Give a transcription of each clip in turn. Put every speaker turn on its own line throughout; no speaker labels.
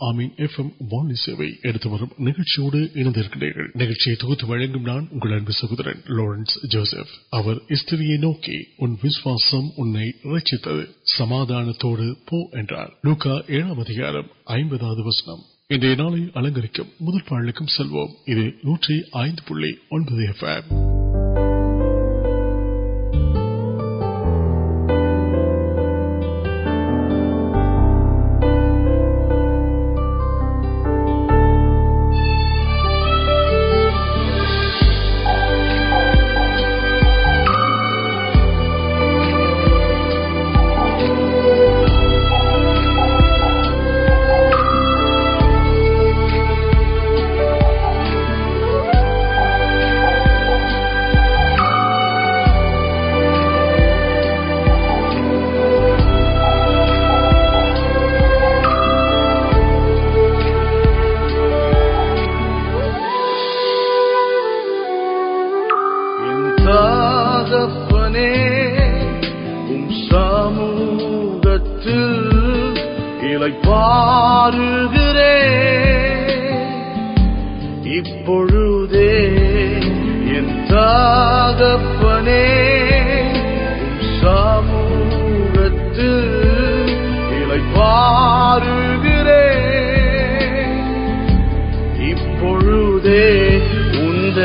آمین سی نوکری نیتھ سہدر لورنس نوکیسم سمادانت نوکار وسنگ اندر نالے الکم مدل پاڑکم سلو نوٹری آئی پولی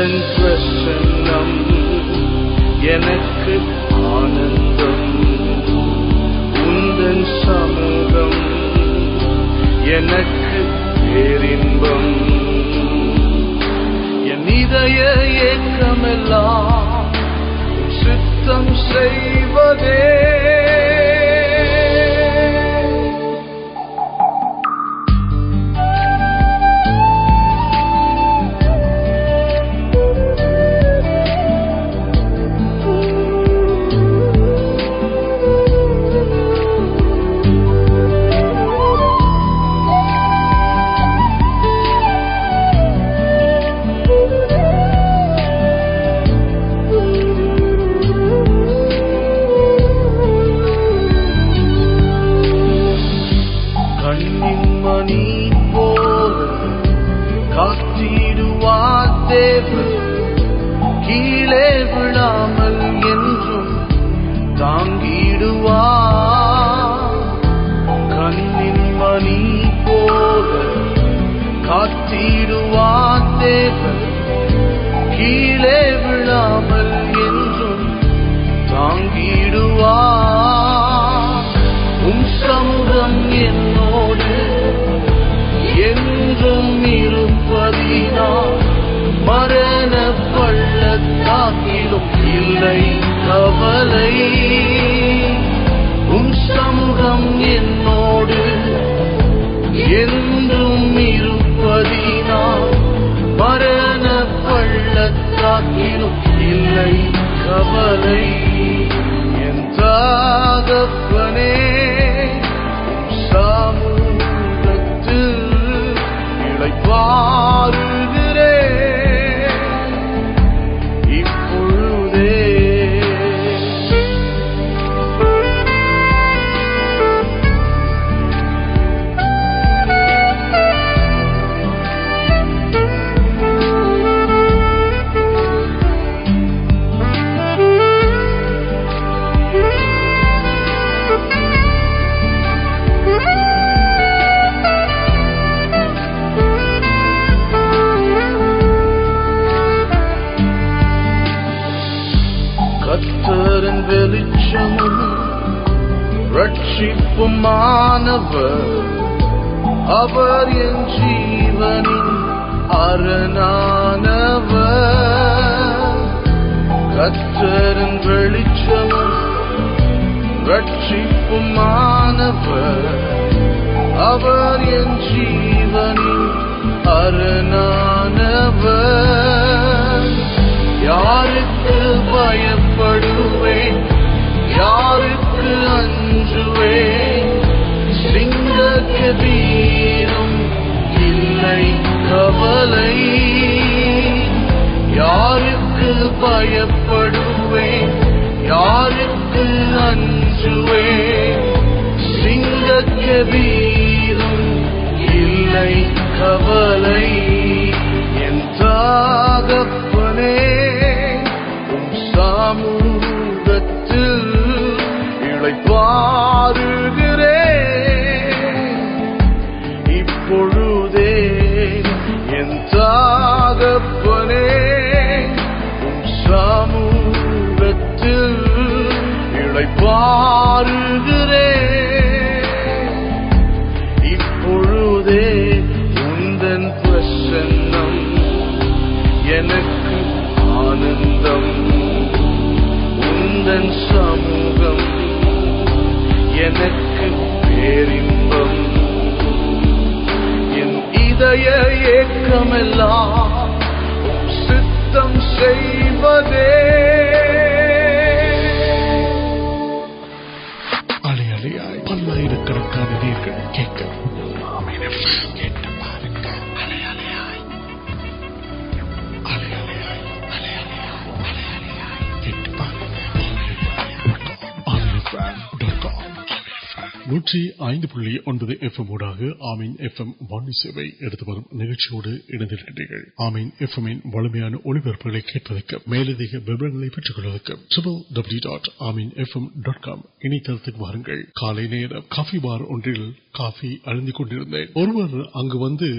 سن کے آنند ان سمک یہاں ستم باقی نو کھیل نہیں۔ رکش جیونی ارتر رکش ابر جی ور یا بھ ان سم کبل یا پیپ یا سیر کبل سے
نوٹھی آئی ایف آمین ایف وان سیوئی آمین ایف وغیرہ کافی بار کافی اڑکے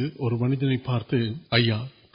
اور منجنے پارت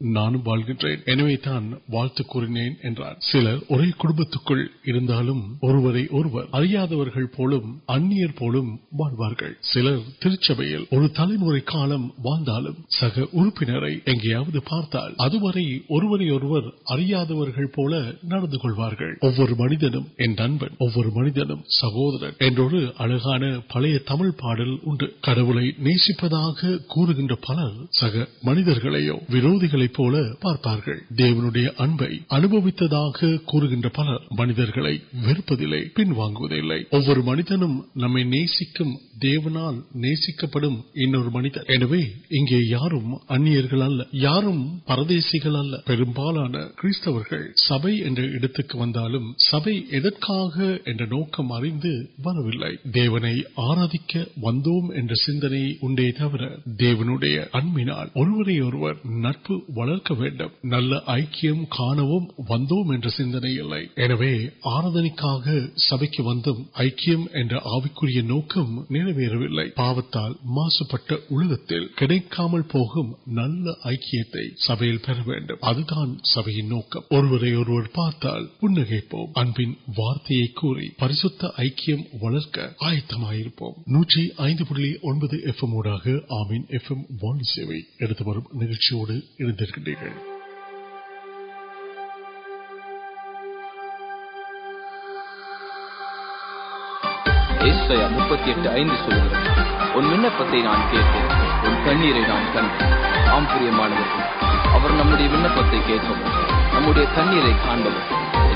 نان واٹن واڑت سر اور سر ترچبل اور تلمر کالم واضح سہ اپنے پارت اور منتھن منتھن سہور اڑکان پڑے تمل پاڑل کڑوڑ نیسپل پلر سہ منتظر مل پور پارہ پال آرا دیکھ سکے امبین اور وڑک نل کانوم آردنکار سبھی آئی نوکم نوکر اور پارت پریشت وڑک آیت نوکی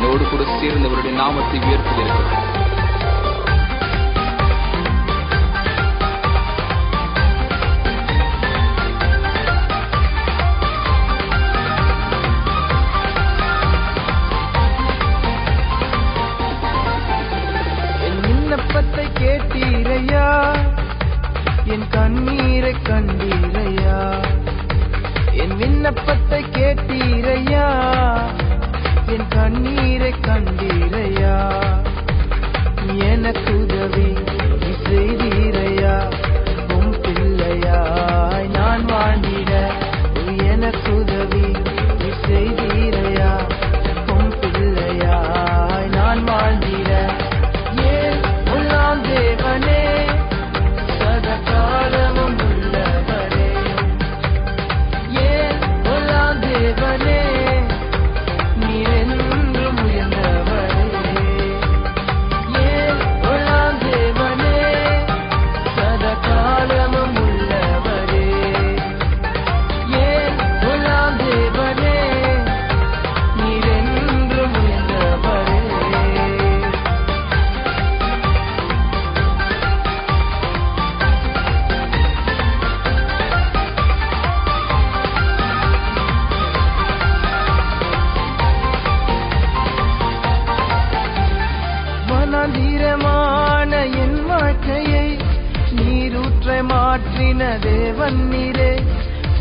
نوڑ سی نام سے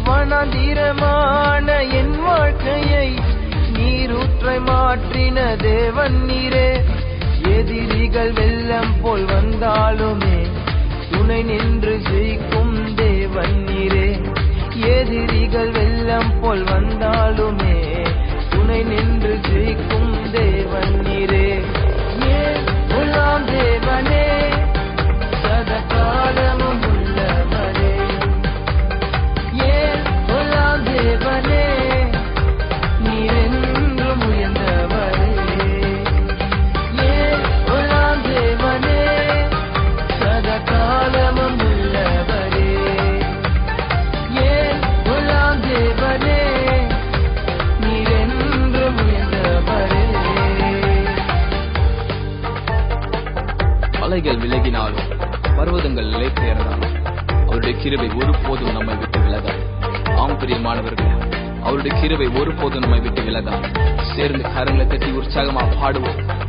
و ندیر واقعم تے نمر نم و نو
ولگ پھر نام کم ویٹ وغیرہ آمپریل میں پڑو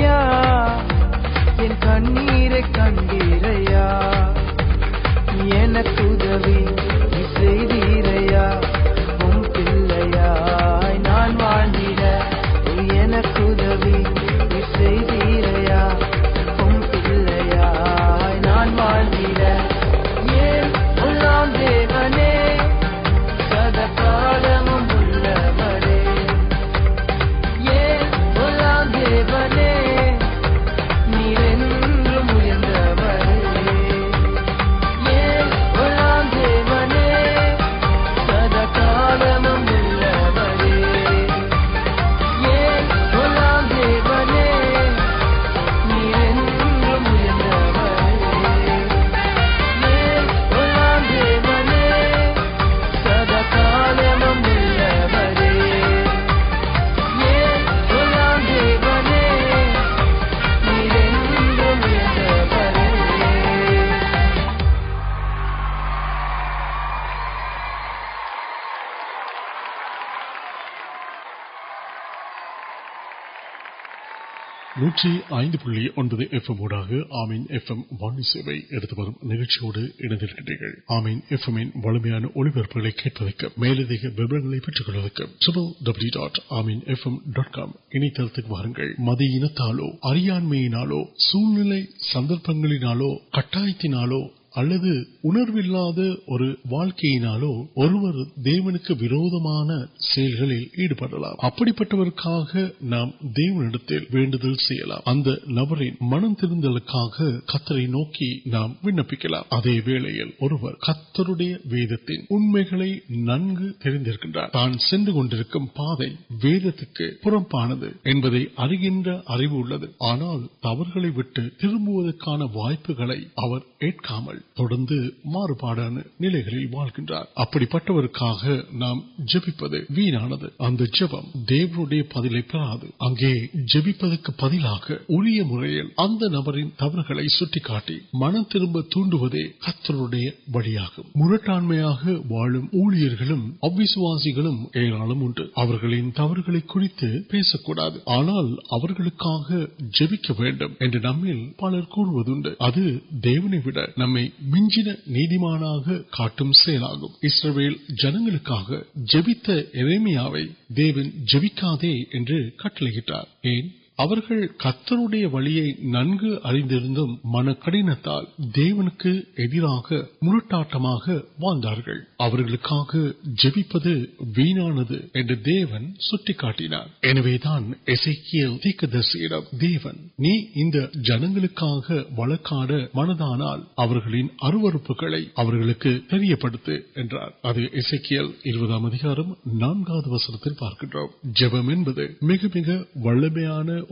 یا
نوٹ ایف وان سیو مدیالو سندر کٹا اناو اور نام نبر من تر نوکی نام ونپل وید نن سم آنا تبھی تربی وائپ نیل ابک نام جب ویڑان دیٹکا منتر تھی مرٹواسم تکاؤ جبکہ نمل پل کو مجھ کا سیل آپ جنگکا جبت ارمیا جبکاد کٹ گ نم کڑنت مرٹاٹ وغیرہ جب جنگ مندان اروپی نانگم و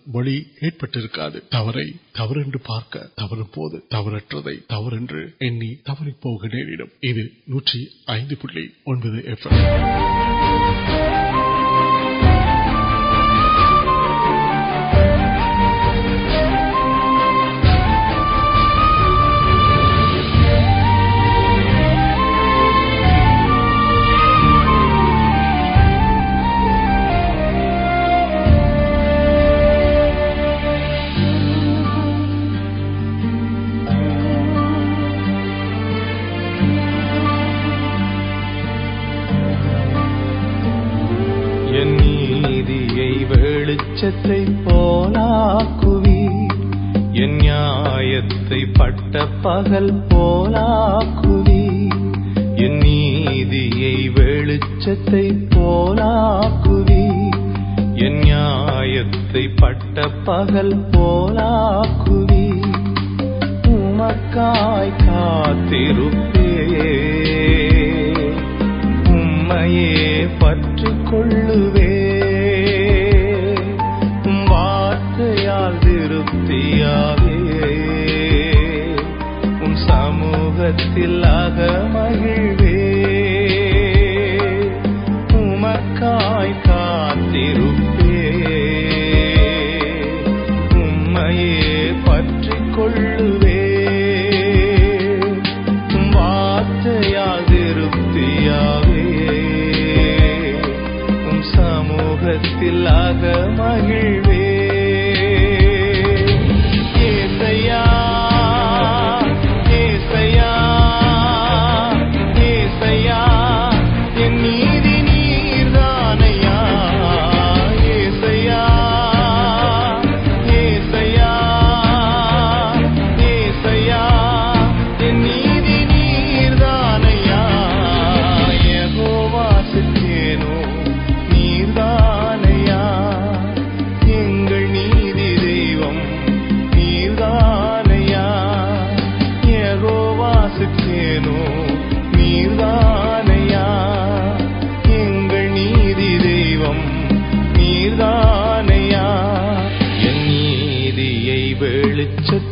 بڑی تبر تبر پارک تبر پوز تبر تبر تبری پوگ نوٹی
پہل پولا نئی ویچاک پہل پوک پل لا مہی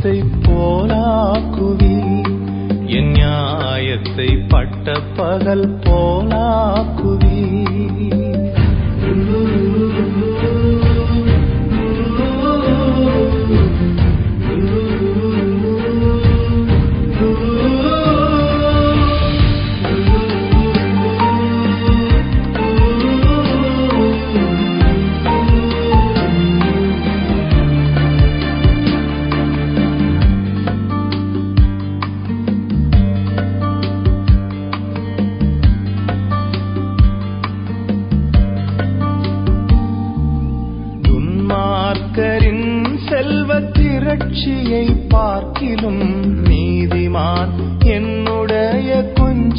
نا پٹ پہل پونا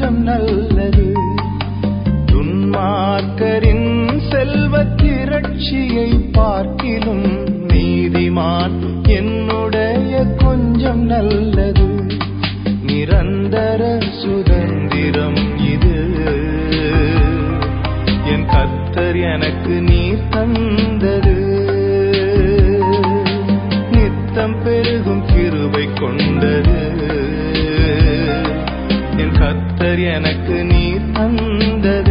انجم نل تاک پارک نیمان کتر نہیں تر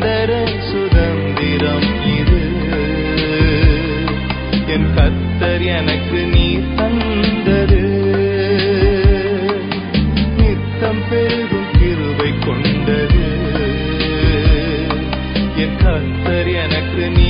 نر سر یہ کترنی ترتم کروترنی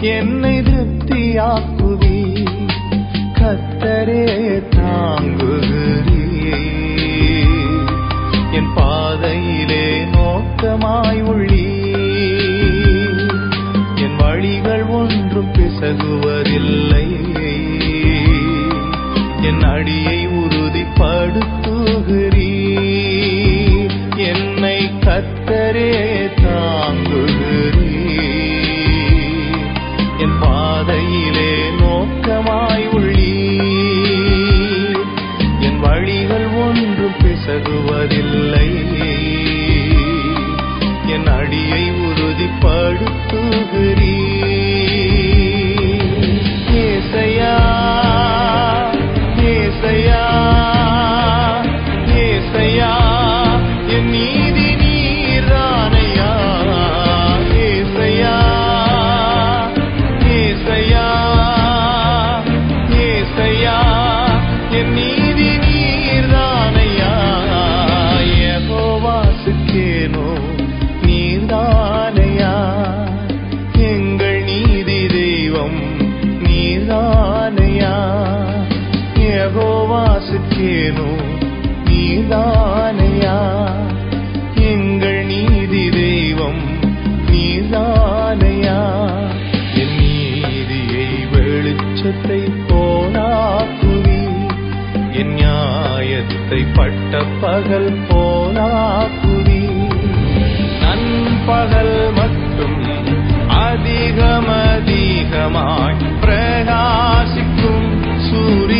پہ لے نوک یو پیسو پہل پونا نن پہل سو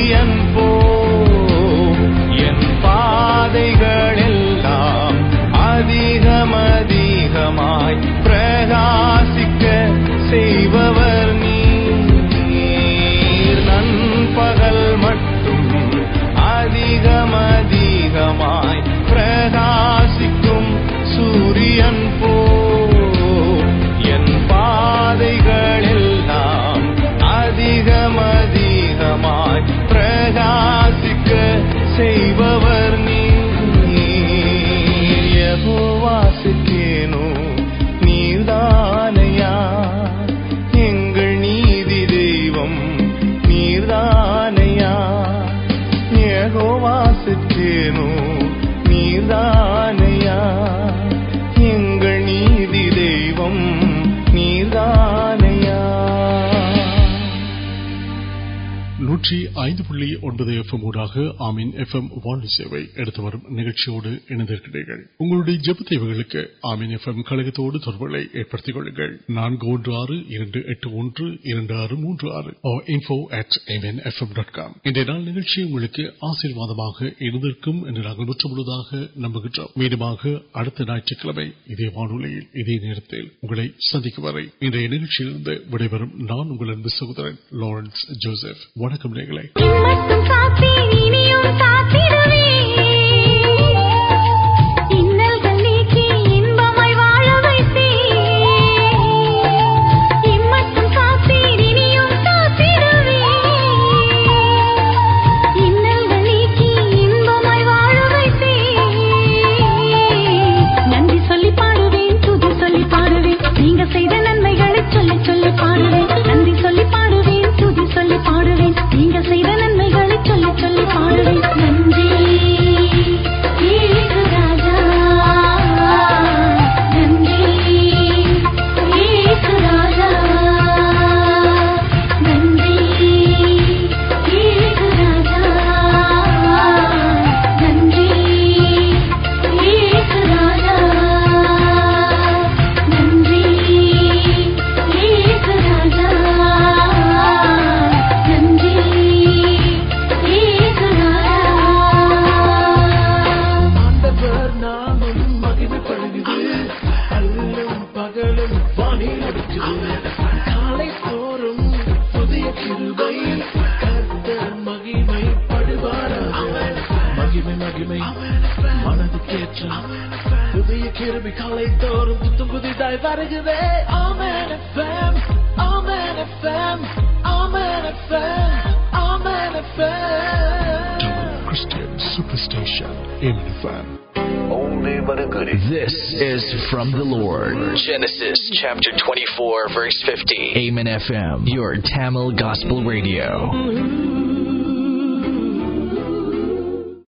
یا پامک
وانچ سیم کلو اگست نمبر میڈیا کم وانے سندھ نوان بہتر
காபி இனியும் சா
Genesis chapter 24, verse 50.
Amen FM, your Tamil gospel radio.